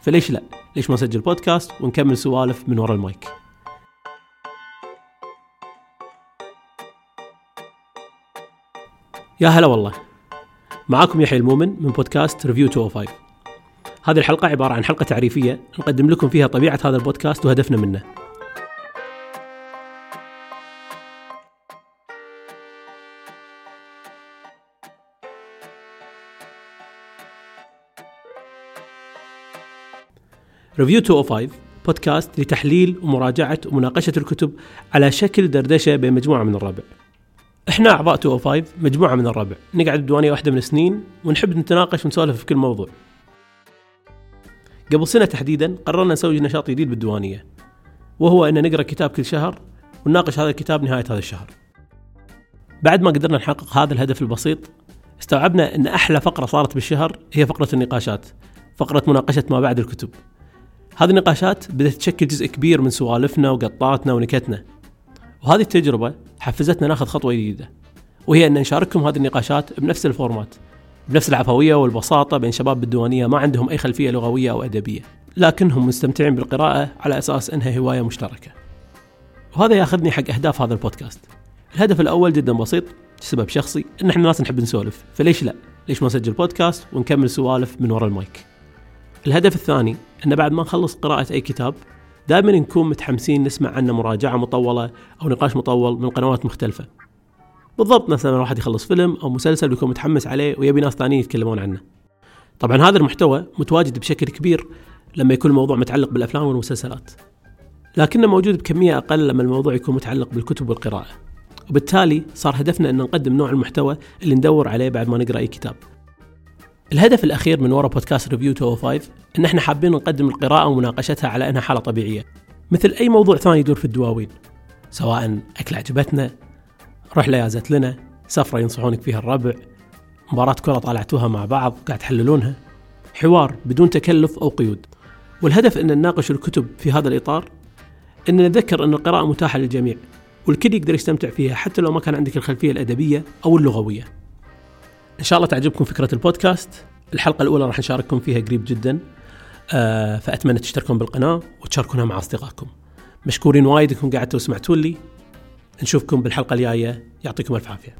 فليش لا؟ ليش ما نسجل بودكاست ونكمل سوالف من ورا المايك؟ يا هلا والله معاكم يحيى المؤمن من بودكاست ريفيو 205 هذه الحلقة عبارة عن حلقة تعريفية نقدم لكم فيها طبيعة هذا البودكاست وهدفنا منه ريفيو 205 بودكاست لتحليل ومراجعة ومناقشة الكتب على شكل دردشة بين مجموعة من الربع. إحنا أعضاء 205 مجموعة من الربع. نقعد بديوانية واحدة من السنين ونحب نتناقش ونسولف في كل موضوع. قبل سنة تحديدا قررنا نسوي نشاط جديد بالديوانية وهو إن نقرأ كتاب كل شهر ونناقش هذا الكتاب نهاية هذا الشهر. بعد ما قدرنا نحقق هذا الهدف البسيط استوعبنا إن أحلى فقرة صارت بالشهر هي فقرة النقاشات فقرة مناقشة ما بعد الكتب. هذه النقاشات بدأت تشكل جزء كبير من سوالفنا وقطاتنا ونكتنا. وهذه التجربة حفزتنا ناخذ خطوة جديدة وهي أن نشارككم هذه النقاشات بنفس الفورمات بنفس العفوية والبساطة بين شباب بالديوانية ما عندهم أي خلفية لغوية أو أدبية لكنهم مستمتعين بالقراءة على أساس أنها هواية مشتركة. وهذا ياخذني حق أهداف هذا البودكاست. الهدف الأول جدا بسيط سبب شخصي إن إحنا ناس نحب نسولف فليش لا؟ ليش ما نسجل بودكاست ونكمل سوالف من وراء المايك؟ الهدف الثاني أن بعد ما نخلص قراءة أي كتاب دائما نكون متحمسين نسمع عنه مراجعة مطولة أو نقاش مطول من قنوات مختلفة. بالضبط لما الواحد يخلص فيلم أو مسلسل ويكون متحمس عليه ويبي ناس ثانيين يتكلمون عنه. طبعا هذا المحتوى متواجد بشكل كبير لما يكون الموضوع متعلق بالأفلام والمسلسلات لكنه موجود بكمية أقل لما الموضوع يكون متعلق بالكتب والقراءة. وبالتالي صار هدفنا أن نقدم نوع المحتوى اللي ندور عليه بعد ما نقرأ أي كتاب. الهدف الأخير من وراء بودكاست ريفيو 205 إن إحنا حابين نقدم القراءة ومناقشتها على إنها حالة طبيعية مثل أي موضوع ثاني يدور في الدواوين سواء أكل عجبتنا رحلة يازت لنا سفرة ينصحونك فيها الربع مباراة كرة طالعتوها مع بعض قاعد تحللونها حوار بدون تكلف أو قيود. والهدف أن نناقش الكتب في هذا الإطار أن نتذكر أن القراءة متاحة للجميع والكل يقدر يستمتع فيها حتى لو ما كان عندك الخلفية الأدبية أو اللغوية. إن شاء الله تعجبكم فكرة البودكاست. الحلقة الأولى راح نشارككم فيها قريب جدا. آه فأتمنى تشتركون بالقناة وتشاركونها مع أصدقائكم. مشكورين وايد إنكم قعدتوا وسمعتوا لي. نشوفكم بالحلقة الجاية. يعطيكم ألف عافية.